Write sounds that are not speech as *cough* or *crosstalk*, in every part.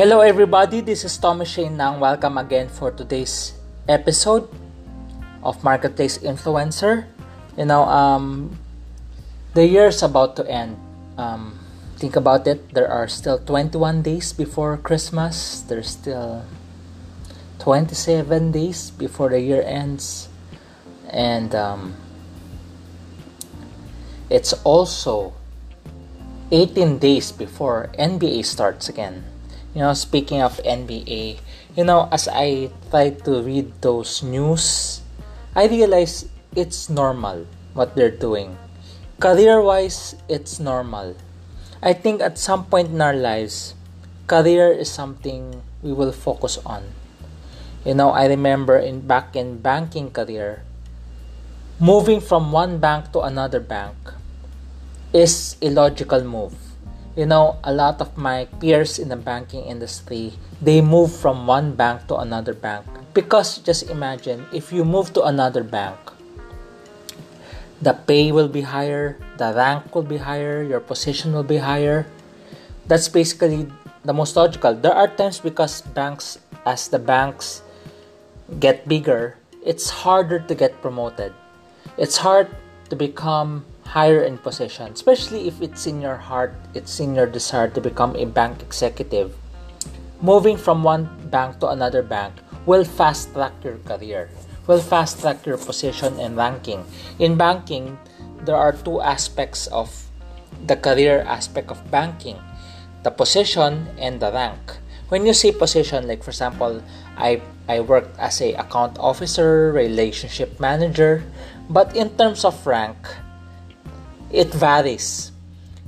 Hello, everybody. This is Thomas Shane Nang. Welcome again for today's episode of Marketplace Influencer. You know, um, the year's about to end. Um, think about it. There are still 21 days before Christmas. There's still 27 days before the year ends, and um, it's also 18 days before NBA starts again. You know, speaking of NBA, you know, as I try to read those news, I realize it's normal what they're doing. Career wise, it's normal. I think at some point in our lives, career is something we will focus on. You know, I remember in back in banking career, moving from one bank to another bank is a logical move. You know, a lot of my peers in the banking industry, they move from one bank to another bank. Because just imagine if you move to another bank, the pay will be higher, the rank will be higher, your position will be higher. That's basically the most logical. There are times because banks, as the banks get bigger, it's harder to get promoted. It's hard to become higher in position, especially if it's in your heart, it's in your desire to become a bank executive. Moving from one bank to another bank will fast track your career, will fast track your position and ranking. In banking, there are two aspects of the career aspect of banking the position and the rank. When you say position, like for example, I, I worked as a account officer, relationship manager, but in terms of rank, it varies.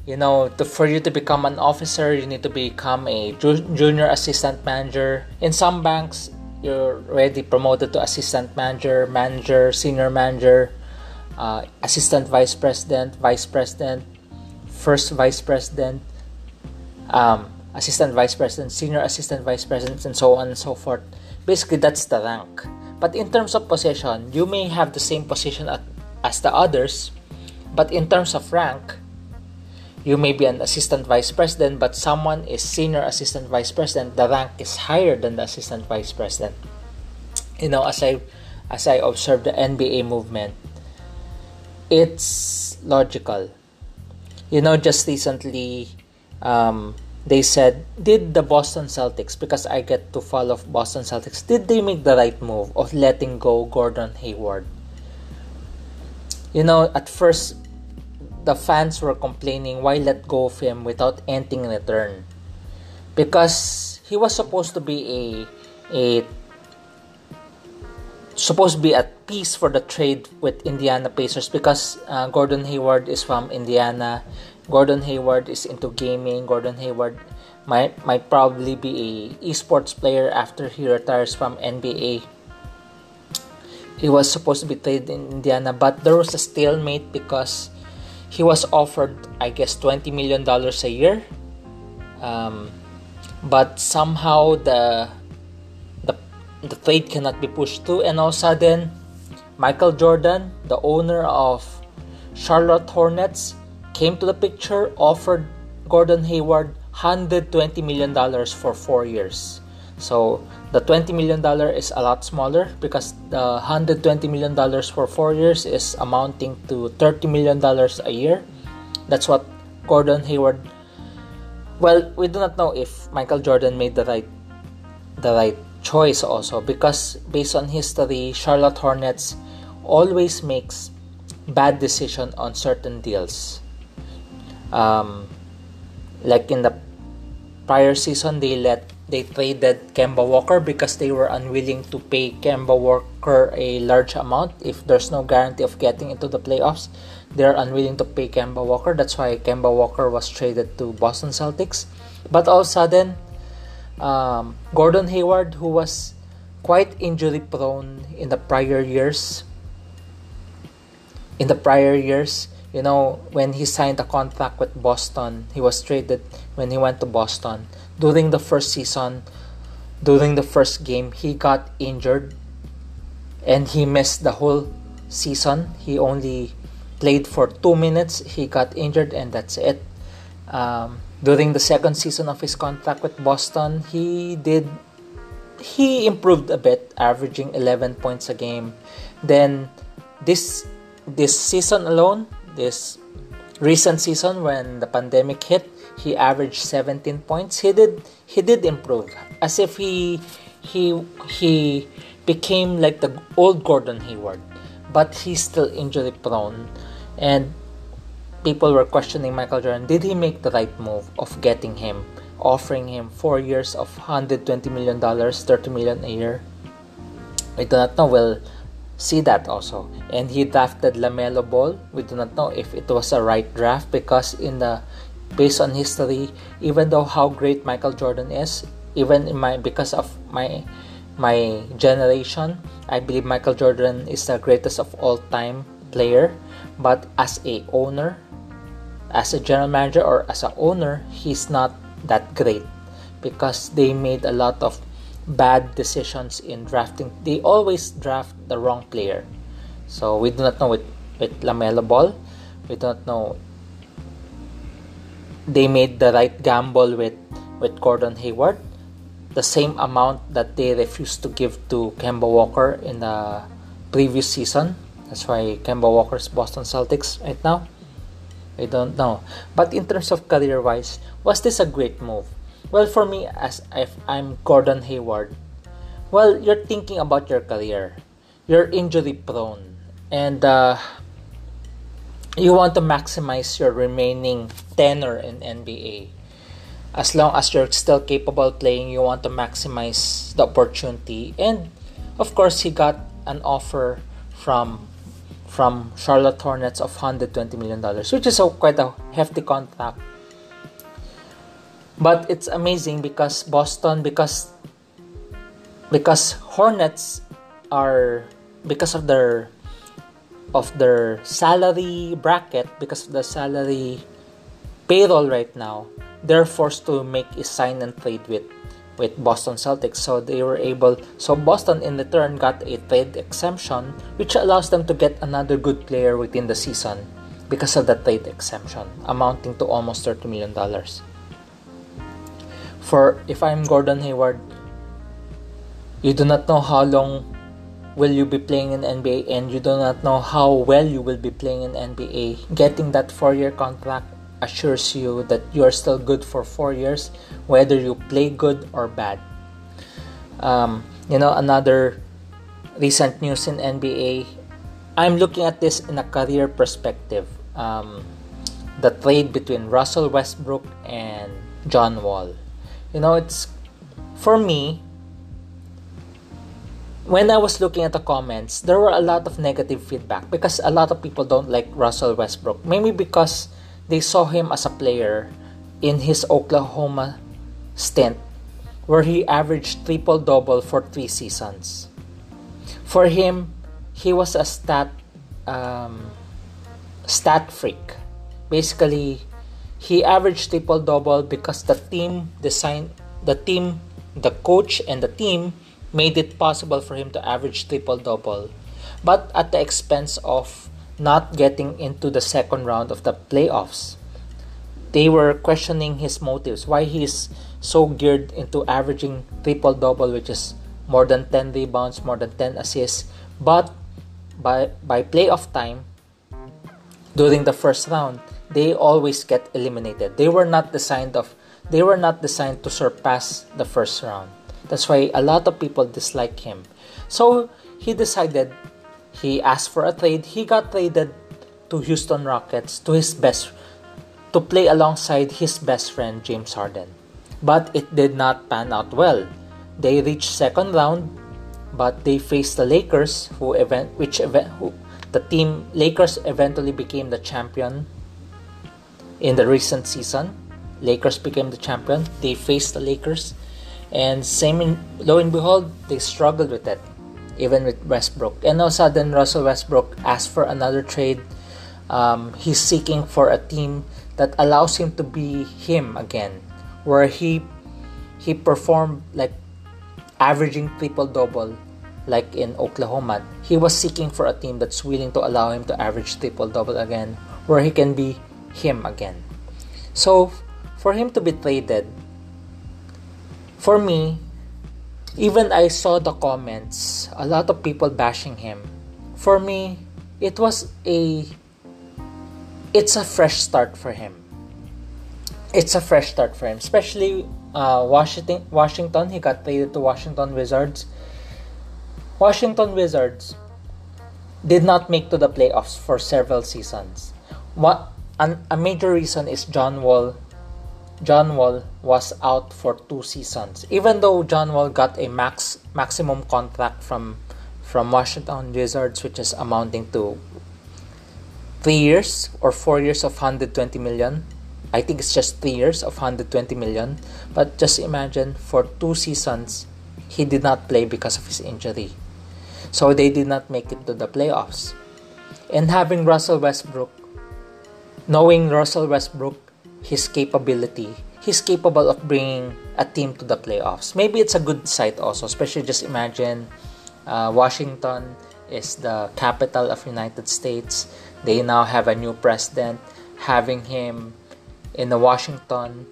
You know, to, for you to become an officer, you need to become a ju- junior assistant manager. In some banks, you're already promoted to assistant manager, manager, senior manager, uh, assistant vice president, vice president, first vice president, um, assistant vice president, senior assistant vice president, and so on and so forth. Basically, that's the rank. But in terms of position, you may have the same position at, as the others, but in terms of rank, you may be an assistant vice president, but someone is senior assistant vice president. The rank is higher than the assistant vice president. You know, as I as I observe the NBA movement, it's logical. You know, just recently, um, they said, did the Boston Celtics, because I get to follow Boston Celtics, did they make the right move of letting go Gordon Hayward? You know, at first, the fans were complaining why let go of him without anything in return because he was supposed to be a a supposed to be at peace for the trade with Indiana Pacers because uh, Gordon Hayward is from Indiana. Gordon Hayward is into gaming. Gordon Hayward might might probably be a esports player after he retires from NBA. He was supposed to be traded in Indiana, but there was a stalemate because he was offered, I guess, twenty million dollars a year. Um, but somehow the the the trade cannot be pushed through, and all of a sudden, Michael Jordan, the owner of Charlotte Hornets, came to the picture, offered Gordon Hayward $120 million for four years. So the $20 million is a lot smaller because the $120 million for four years is amounting to $30 million a year. That's what Gordon Hayward. Well, we do not know if Michael Jordan made the right the right choice also because based on history, Charlotte Hornets always makes bad decision on certain deals. Um, like in the prior season, they let they traded Kemba Walker because they were unwilling to pay Kemba Walker a large amount if there's no guarantee of getting into the playoffs. They're unwilling to pay Kemba Walker. That's why Kemba Walker was traded to Boston Celtics. But all of a sudden, um, Gordon Hayward, who was quite injury prone in the prior years, in the prior years, you know, when he signed a contract with Boston, he was traded when he went to Boston. During the first season, during the first game, he got injured and he missed the whole season. He only played for two minutes. He got injured and that's it. Um, during the second season of his contract with Boston, he did he improved a bit, averaging 11 points a game. Then this this season alone, this recent season when the pandemic hit, he averaged 17 points. He did he did improve as if he he he became like the old Gordon Hayward, but he's still injury prone and people were questioning Michael Jordan. Did he make the right move of getting him, offering him four years of 120 million dollars, 30 million a year? I do not know. We'll see that also. And he drafted Lamelo Ball. We do not know if it was a right draft because in the based on history, even though how great Michael Jordan is, even in my because of my my generation, I believe Michael Jordan is the greatest of all time player. But as a owner, as a general manager or as a owner, he's not that great because they made a lot of bad decisions in drafting. They always draft the wrong player. So we do not know with, with Lamelo Ball. We don't know they made the right gamble with, with Gordon Hayward. The same amount that they refused to give to Kemba Walker in the previous season. That's why Kemba Walker's Boston Celtics right now. I don't know. But in terms of career wise, was this a great move? Well, for me, as if I'm Gordon Hayward, well, you're thinking about your career. You're injury prone. And uh, you want to maximize your remaining tenor in NBA. As long as you're still capable playing, you want to maximize the opportunity. And of course, he got an offer from from Charlotte Hornets of 120 million dollars, which is a, quite a hefty contract. But it's amazing because Boston, because because Hornets are because of their of their salary bracket, because of the salary payroll right now, they're forced to make a sign and trade with with Boston Celtics. So they were able so Boston in return got a trade exemption which allows them to get another good player within the season because of the trade exemption amounting to almost 30 million dollars. For if I'm Gordon Hayward, you do not know how long will you be playing in NBA and you do not know how well you will be playing in NBA. Getting that 4-year contract assures you that you are still good for four years, whether you play good or bad. Um, you know, another recent news in NBA, I'm looking at this in a career perspective. Um, the trade between Russell Westbrook and John Wall. You know, it's for me. When I was looking at the comments, there were a lot of negative feedback because a lot of people don't like Russell Westbrook. Maybe because they saw him as a player in his Oklahoma stint where he averaged triple double for three seasons. For him, he was a stat um, stat freak. Basically, he averaged triple double because the team designed the team, the coach and the team made it possible for him to average triple double, but at the expense of not getting into the second round of the playoffs. They were questioning his motives, why he's so geared into averaging triple double, which is more than 10 rebounds, more than 10 assists. But by, by playoff time, during the first round, they always get eliminated. They were not designed of they were not designed to surpass the first round. That's why a lot of people dislike him. So he decided he asked for a trade. He got traded to Houston Rockets to his best to play alongside his best friend James Harden. But it did not pan out well. They reached second round, but they faced the Lakers, who event which event who the team Lakers eventually became the champion in the recent season. Lakers became the champion. They faced the Lakers, and same in, lo and behold, they struggled with it even with Westbrook. And all of a sudden, Russell Westbrook asked for another trade. Um, he's seeking for a team that allows him to be him again, where he he performed like averaging triple double like in Oklahoma. He was seeking for a team that's willing to allow him to average triple double again, where he can be him again. So for him to be traded, for me, even I saw the comments, a lot of people bashing him. For me, it was a it's a fresh start for him. It's a fresh start for him, especially uh, Washington. Washington, he got traded to Washington Wizards. Washington Wizards did not make to the playoffs for several seasons. What a major reason is John Wall. John Wall was out for two seasons. Even though John Wall got a max maximum contract from from Washington Wizards, which is amounting to three years or four years of 120 million. I think it's just three years of 120 million. But just imagine for two seasons, he did not play because of his injury. So they did not make it to the playoffs. And having Russell Westbrook, knowing Russell Westbrook, his capability, he's capable of bringing a team to the playoffs. Maybe it's a good sight also, especially just imagine uh, Washington is the capital of United States. They now have a new president. Having him in the Washington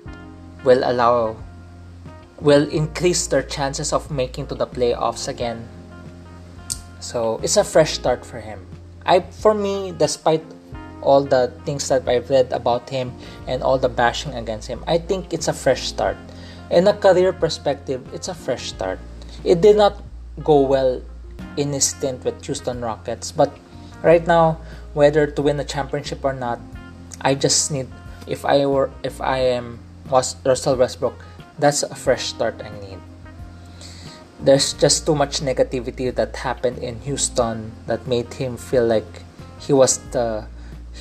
will allow will increase their chances of making to the playoffs again so it's a fresh start for him. I for me, despite all the things that I've read about him and all the bashing against him, I think it's a fresh start. In a career perspective, it's a fresh start. It did not go well in his stint with Houston Rockets, but right now, whether to win a championship or not, I just need if I were if I am was Russell Westbrook, that's a fresh start I need there's just too much negativity that happened in Houston that made him feel like he was the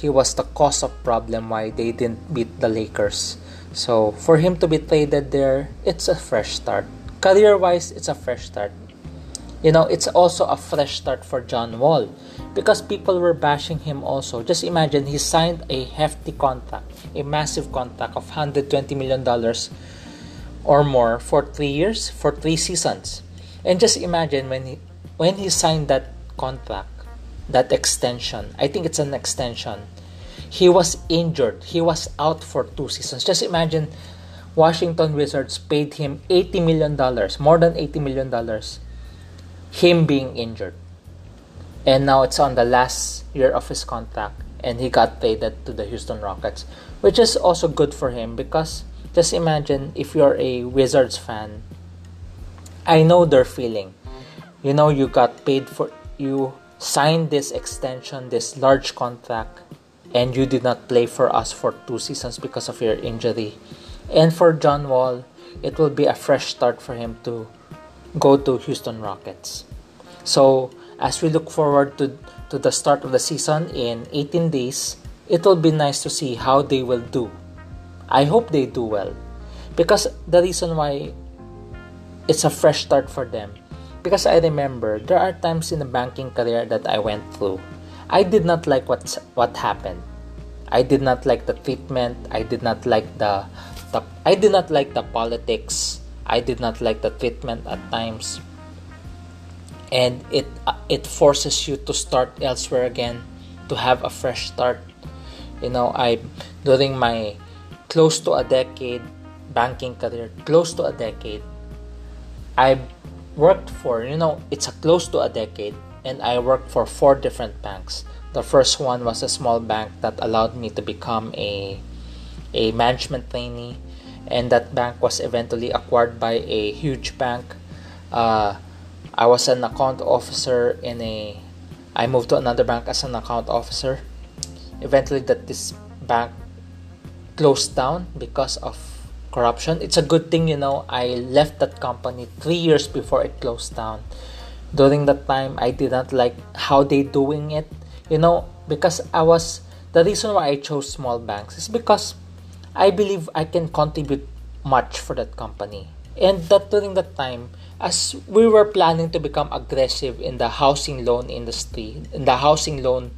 he was the cause of problem why they didn't beat the Lakers. So for him to be traded there, it's a fresh start. Career wise, it's a fresh start. You know, it's also a fresh start for John Wall because people were bashing him also. Just imagine he signed a hefty contract, a massive contract of $120 million or more for three years, for three seasons. And just imagine when he when he signed that contract, that extension. I think it's an extension. He was injured. He was out for two seasons. Just imagine Washington Wizards paid him 80 million dollars, more than 80 million dollars. Him being injured. And now it's on the last year of his contract and he got traded to the Houston Rockets, which is also good for him because just imagine if you're a Wizards fan I know their feeling. You know, you got paid for, you signed this extension, this large contract, and you did not play for us for two seasons because of your injury. And for John Wall, it will be a fresh start for him to go to Houston Rockets. So, as we look forward to, to the start of the season in 18 days, it will be nice to see how they will do. I hope they do well. Because the reason why it's a fresh start for them. Because I remember there are times in the banking career that I went through. I did not like what what happened. I did not like the treatment. I did not like the, the I did not like the politics. I did not like the treatment at times. And it uh, it forces you to start elsewhere again, to have a fresh start. You know, I during my close to a decade banking career, close to a decade, I worked for, you know, it's a close to a decade, and I worked for four different banks. The first one was a small bank that allowed me to become a a management trainee, and that bank was eventually acquired by a huge bank. Uh, I was an account officer in a. I moved to another bank as an account officer. Eventually, that this bank closed down because of corruption. It's a good thing, you know, I left that company three years before it closed down. During that time, I did not like how they doing it, you know, because I was the reason why I chose small banks is because I believe I can contribute much for that company. And that during that time, as we were planning to become aggressive in the housing loan industry, in the housing loan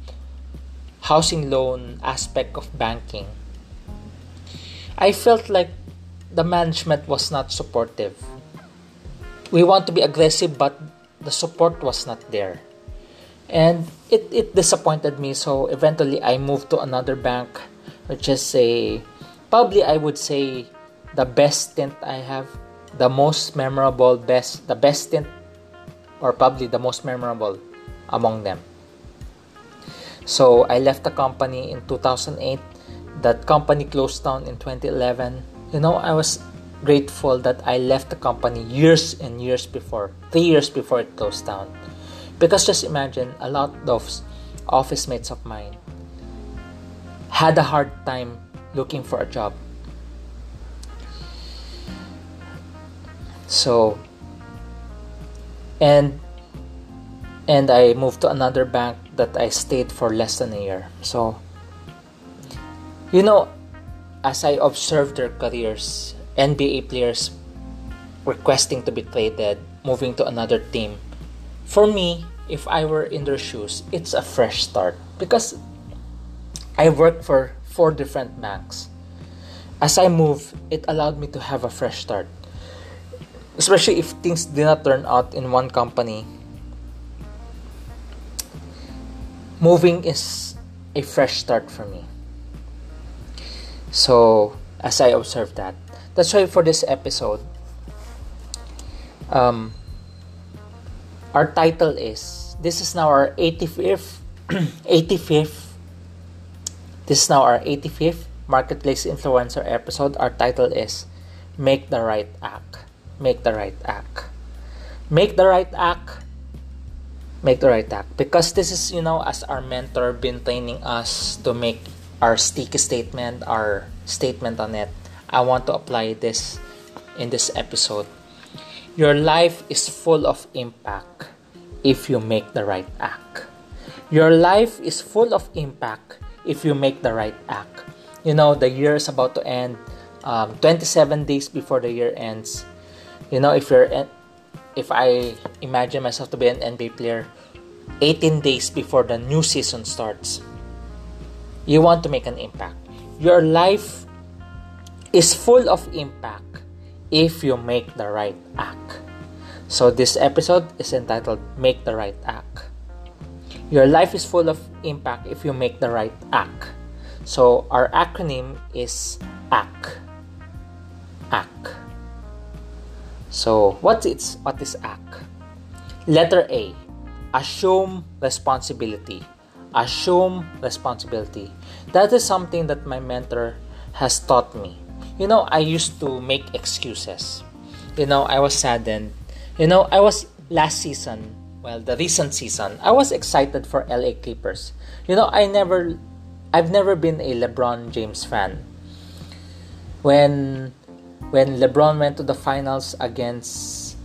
housing loan aspect of banking, I felt like the management was not supportive. We want to be aggressive, but the support was not there. And it, it disappointed me, so eventually I moved to another bank, which is a probably I would say the best stint I have, the most memorable, best, the best stint, or probably the most memorable among them. So I left the company in 2008. That company closed down in 2011. You know, I was grateful that I left the company years and years before, three years before it closed down. Because just imagine a lot of office mates of mine had a hard time looking for a job. So, and and I moved to another bank that I stayed for less than a year. So, you know, as I observed their careers, NBA players requesting to be traded, moving to another team. For me, if I were in their shoes, it's a fresh start because I worked for four different banks. As I move, it allowed me to have a fresh start. Especially if things did not turn out in one company. Moving is a fresh start for me. So, as I observed that, that's why for this episode, um, our title is this is now our 85th 85th *clears throat* this is now our 85th marketplace influencer episode. Our title is make the right act. Make the right act. Make the right act. Make the right act. Because this is you know as our mentor been training us to make our sticky statement our statement on it I want to apply this in this episode. Your life is full of impact if you make the right act. Your life is full of impact if you make the right act. You know, the year is about to end. Um, 27 days before the year ends. You know, if you're, if I imagine myself to be an NBA player, 18 days before the new season starts, you want to make an impact. Your life is full of impact if you make the right act. So, this episode is entitled Make the Right Act. Your life is full of impact if you make the right act. So, our acronym is ACT. ACT. So, what is what is ACT? Letter A. Assume responsibility. Assume responsibility. That is something that my mentor has taught me you know, I used to make excuses. You know, I was saddened. You know, I was last season, well, the recent season, I was excited for LA Clippers. You know, I never, I've never been a LeBron James fan. When, when LeBron went to the finals against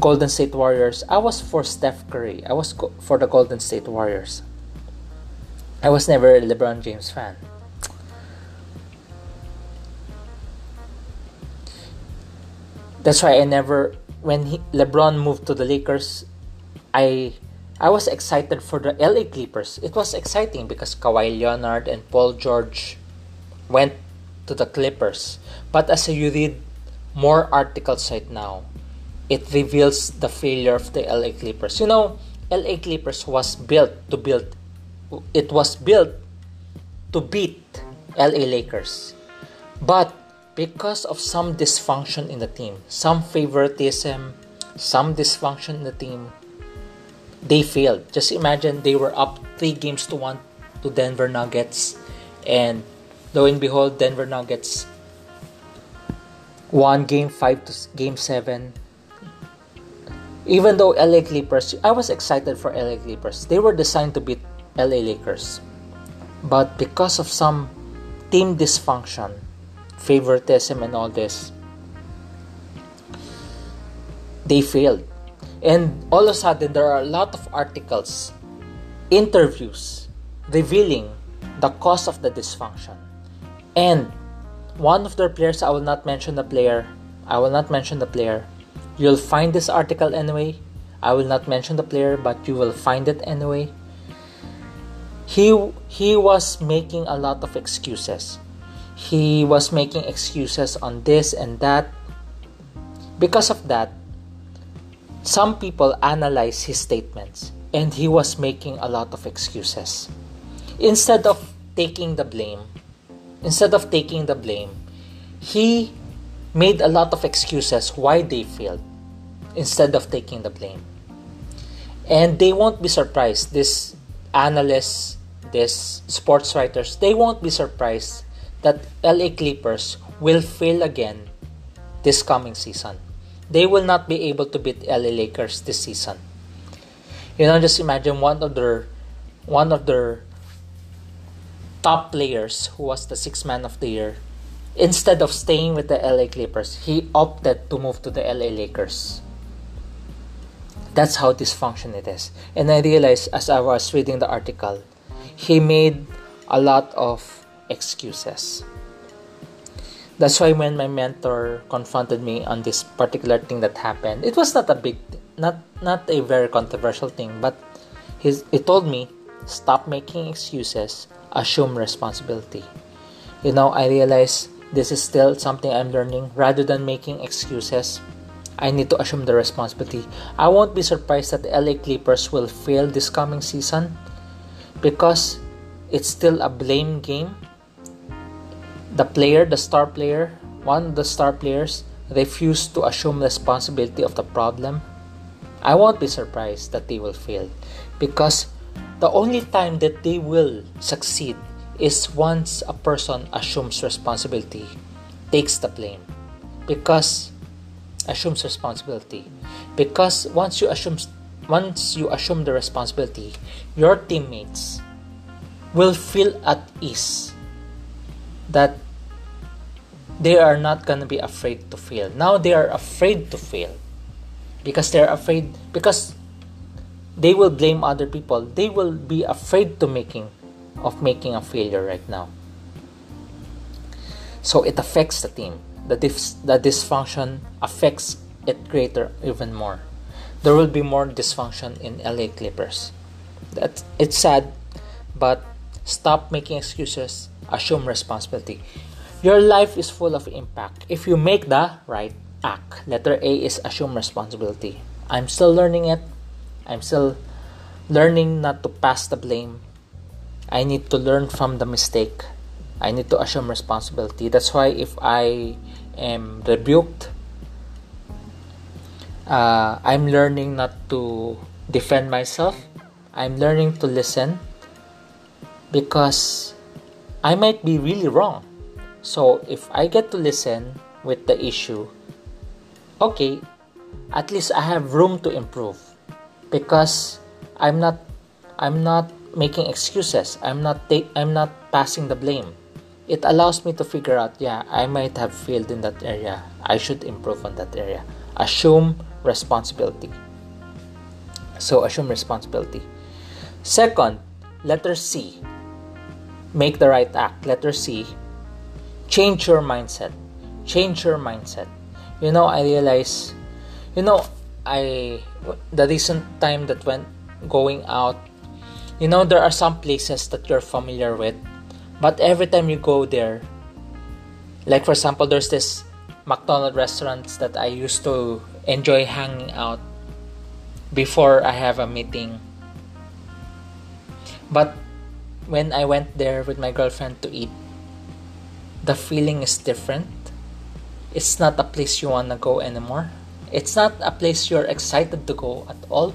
Golden State Warriors, I was for Steph Curry. I was for the Golden State Warriors. I was never a LeBron James fan. that's why I never when he, LeBron moved to the Lakers, I I was excited for the LA Clippers. It was exciting because Kawhi Leonard and Paul George went to the Clippers. But as you read more articles right now, it reveals the failure of the LA Clippers. You know, LA Clippers was built to build it was built to beat LA Lakers. But because of some dysfunction in the team, some favoritism, some dysfunction in the team, they failed. Just imagine they were up three games to one to Denver Nuggets, and lo and behold, Denver Nuggets won game five to game seven. Even though LA Clippers, I was excited for LA Clippers. They were designed to beat LA Lakers. But because of some team dysfunction, favoritism and all this they failed. And all of a sudden there are a lot of articles interviews revealing the cause of the dysfunction. And one of their players i will not mention the player i will not mention the player. You'll find this article anyway. I will not mention the player but you will find it anyway he he was making a lot of excuses he was making excuses on this and that. Because of that, some people analyze his statements and he was making a lot of excuses. Instead of taking the blame, instead of taking the blame, he made a lot of excuses why they failed instead of taking the blame. And they won't be surprised, this analysts, these sports writers, they won't be surprised that LA Clippers will fail again this coming season. They will not be able to beat LA Lakers this season. You know, just imagine one of their one of their top players who was the sixth man of the year instead of staying with the LA Clippers, he opted to move to the LA Lakers. That's how dysfunction it is. And I realized as I was reading the article, he made a lot of excuses. That's why when my mentor confronted me on this particular thing that happened, it was not a big, not not a very controversial thing, but his, he told me, stop making excuses, assume responsibility. You know, I realized this is still something I'm learning. Rather than making excuses, I need to assume the responsibility. I won't be surprised that the LA Clippers will fail this coming season because it's still a blame game. The player, the star player, one of the star players refuse to assume responsibility of the problem. I won't be surprised that they will fail because the only time that they will succeed is once a person assumes responsibility, takes the blame. Because assumes responsibility. Because once you assume once you assume the responsibility, your teammates will feel at ease that they are not to be afraid to fail. Now they are afraid to fail because they're afraid because they will blame other people. They will be afraid to making of making a failure right now. So it affects the team. The, dis- the dysfunction affects it greater even more. There will be more dysfunction in LA Clippers. That it's sad, but stop making excuses. Assume responsibility. Your life is full of impact if you make the right act. Letter A is assume responsibility. I'm still learning it. I'm still learning not to pass the blame I need to learn from the mistake. I need to assume responsibility. That's why if I am rebuked, uh, I'm learning not to defend myself. I'm learning to listen because I might be really wrong. So if I get to listen with the issue, okay, at least I have room to improve because I'm not I'm not making excuses. I'm not I'm not passing the blame. It allows me to figure out, yeah, I might have failed in that area. I should improve on that area. Assume responsibility. So assume responsibility. Second, letter C. Make the right act. Letter C. Change your mindset. Change your mindset. You know, I realize, you know, I the recent time that went going out you know, there are some places that you're familiar with, but every time you go there, like for example, there's this McDonald restaurants that I used to enjoy hanging out before I have a meeting. But when I went there with my girlfriend to eat, the feeling is different. It's not a place you want to go anymore. It's not a place you're excited to go at all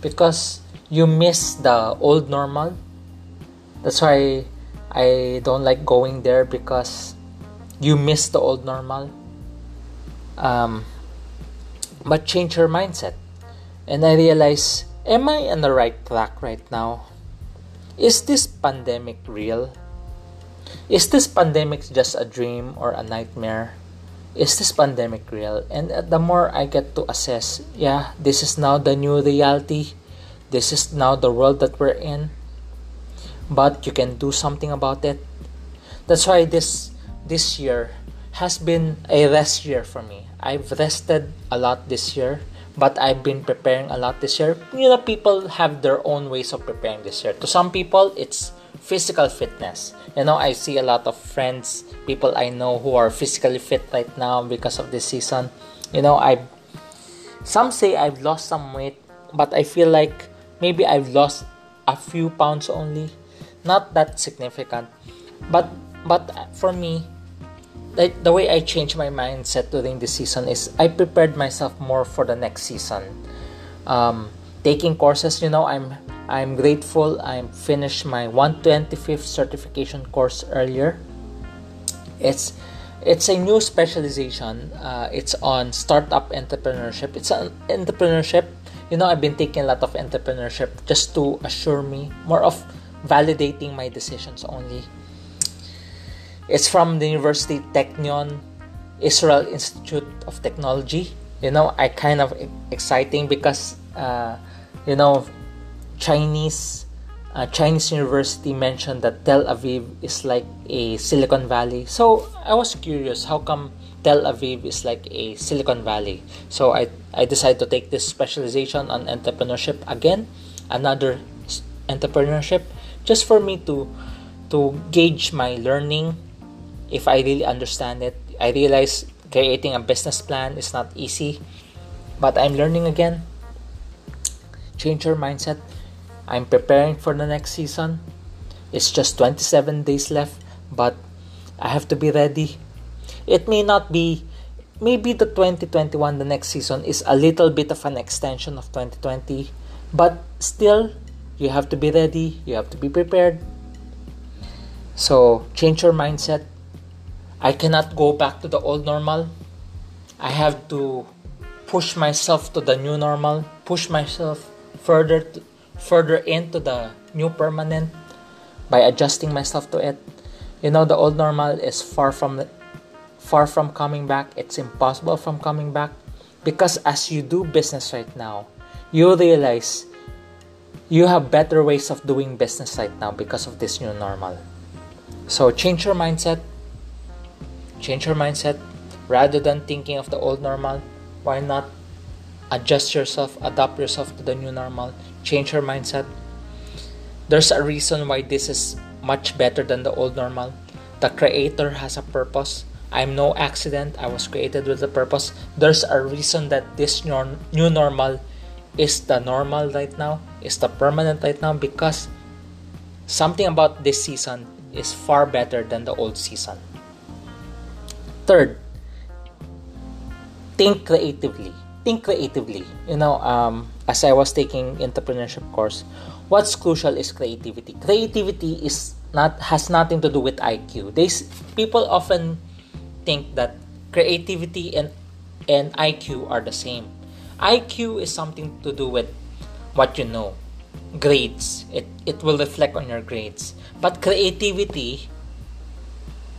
because you miss the old normal. That's why I don't like going there because you miss the old normal. Um, but change your mindset. And I realize, am I on the right track right now? Is this pandemic real? Is this pandemic just a dream or a nightmare? Is this pandemic real? And the more I get to assess, yeah, this is now the new reality this is now the world that we're in but you can do something about it that's why this this year has been a rest year for me i've rested a lot this year but i've been preparing a lot this year. You know people have their own ways of preparing this year. To some people it's physical fitness. You know i see a lot of friends people i know who are physically fit right now because of this season. You know i some say i've lost some weight but i feel like maybe I've lost a few pounds only, not that significant. But but for me, the, way I changed my mindset during this season is I prepared myself more for the next season. Um, taking courses, you know, I'm I'm grateful. I'm finished my 125th certification course earlier. It's it's a new specialization. Uh, it's on startup entrepreneurship. It's an entrepreneurship. You know, I've been taking a lot of entrepreneurship just to assure me more of validating my decisions only. It's from the University Technion, Israel Institute of Technology. You know, I kind of exciting because uh, you know Chinese uh, Chinese university mentioned that Tel Aviv is like a Silicon Valley. So I was curious, how come Tel Aviv is like a Silicon Valley? So I, I decided to take this specialization on entrepreneurship again, another entrepreneurship, just for me to to gauge my learning if I really understand it. I realize creating a business plan is not easy, but I'm learning again. Change your mindset I'm preparing for the next season. It's just 27 days left, but I have to be ready. It may not be, maybe the 2021, the next season, is a little bit of an extension of 2020, but still, you have to be ready, you have to be prepared. So, change your mindset. I cannot go back to the old normal. I have to push myself to the new normal, push myself further to, further into the new permanent by adjusting myself to it. You know, the old normal is far from far from coming back. It's impossible from coming back because as you do business right now, you realize you have better ways of doing business right now because of this new normal. So change your mindset. Change your mindset rather than thinking of the old normal. Why not adjust yourself, adapt yourself to the new normal, change your mindset. There's a reason why this is much better than the old normal. The creator has a purpose. I'm no accident. I was created with a purpose. There's a reason that this new normal is the normal right now, is the permanent right now because something about this season is far better than the old season. Third, think creatively think creatively. You know, um, as I was taking entrepreneurship course, what's crucial is creativity. Creativity is not has nothing to do with IQ. They people often think that creativity and and IQ are the same. IQ is something to do with what you know, grades. It it will reflect on your grades. But creativity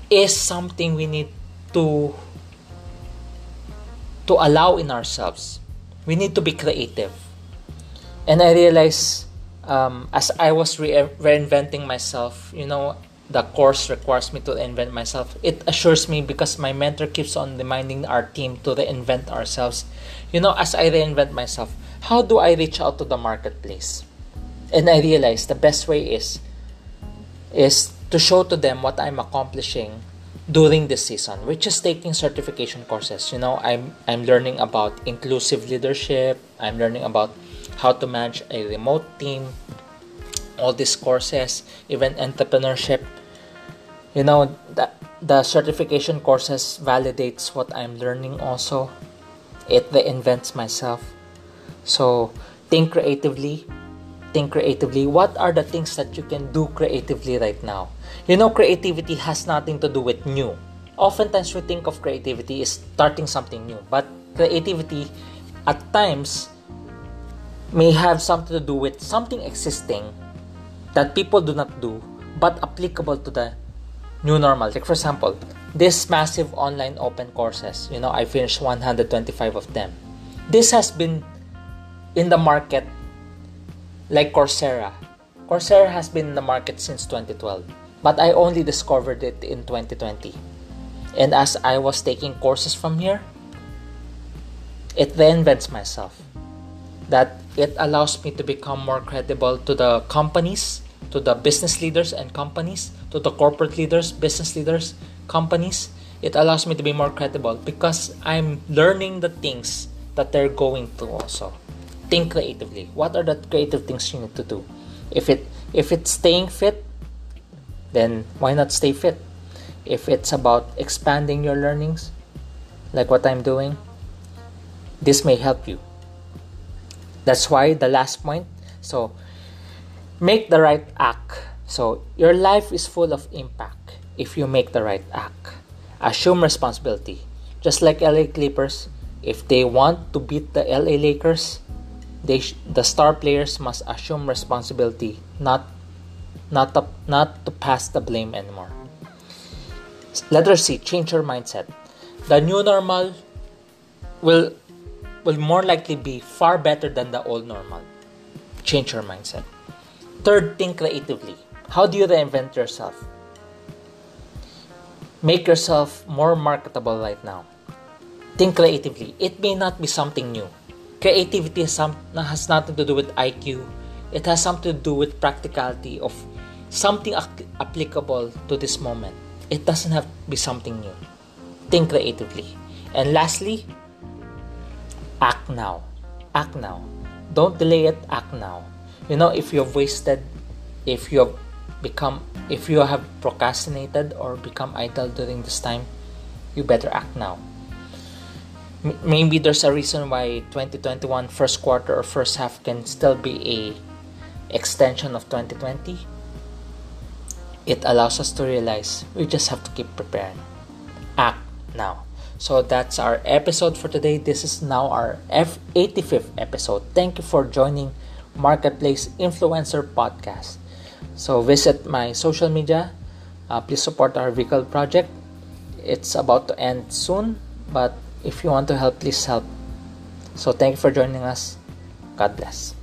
is something we need to to allow in ourselves. We need to be creative. And I realized um, as I was re- reinventing myself, you know, the course requires me to reinvent myself. It assures me because my mentor keeps on reminding our team to reinvent ourselves. You know, as I reinvent myself, how do I reach out to the marketplace? And I realized the best way is is to show to them what I'm accomplishing during this season which is taking certification courses. You know i'm i'm learning about inclusive leadership. I'm learning about how to manage a remote team. All these courses even entrepreneurship. You know that the certification courses validates what i'm learning also. It reinvents myself. So think creatively think creatively what are the things that you can do creatively right now you know, creativity has nothing to do with new. Oftentimes, we think of creativity as starting something new, but creativity at times may have something to do with something existing that people do not do but applicable to the new normal. Like, for example, this massive online open courses, you know, I finished 125 of them. This has been in the market like Coursera. Coursera has been in the market since 2012 but I only discovered it in 2020. And as I was taking courses from here, it reinvents myself. That it allows me to become more credible to the companies, to the business leaders and companies, to the corporate leaders, business leaders, companies. It allows me to be more credible because I'm learning the things that they're going through also. Think creatively. What are the creative things you need to do? If it if it's staying fit, then why not stay fit? if it's about expanding your learnings, like what I'm doing, this may help you. That's why the last point. So, make the right act. So, your life is full of impact if you make the right act. Assume responsibility. Just like LA Clippers, if they want to beat the LA Lakers, they sh- the star players must assume responsibility, not not to, not to pass the blame anymore. Letter C, change your mindset. The new normal will will more likely be far better than the old normal. Change your mindset. Third, think creatively. How do you reinvent yourself? Make yourself more marketable right now. Think creatively. It may not be something new. Creativity has, some, has nothing to do with IQ. It has something to do with practicality of something applicable to this moment. It doesn't have to be something new. Think creatively. And lastly, act now. Act now. Don't delay it, act now. You know, if you've wasted, if you have become, if you have procrastinated or become idle during this time, you better act now. Maybe there's a reason why 2021 first quarter or first half can still be a extension of 2020 it allows us to realize we just have to keep preparing. Act now. So that's our episode for today. This is now our F 85th episode. Thank you for joining Marketplace Influencer Podcast. So visit my social media. Uh, please support our vehicle project. It's about to end soon, but if you want to help, please help. So thank you for joining us. God bless.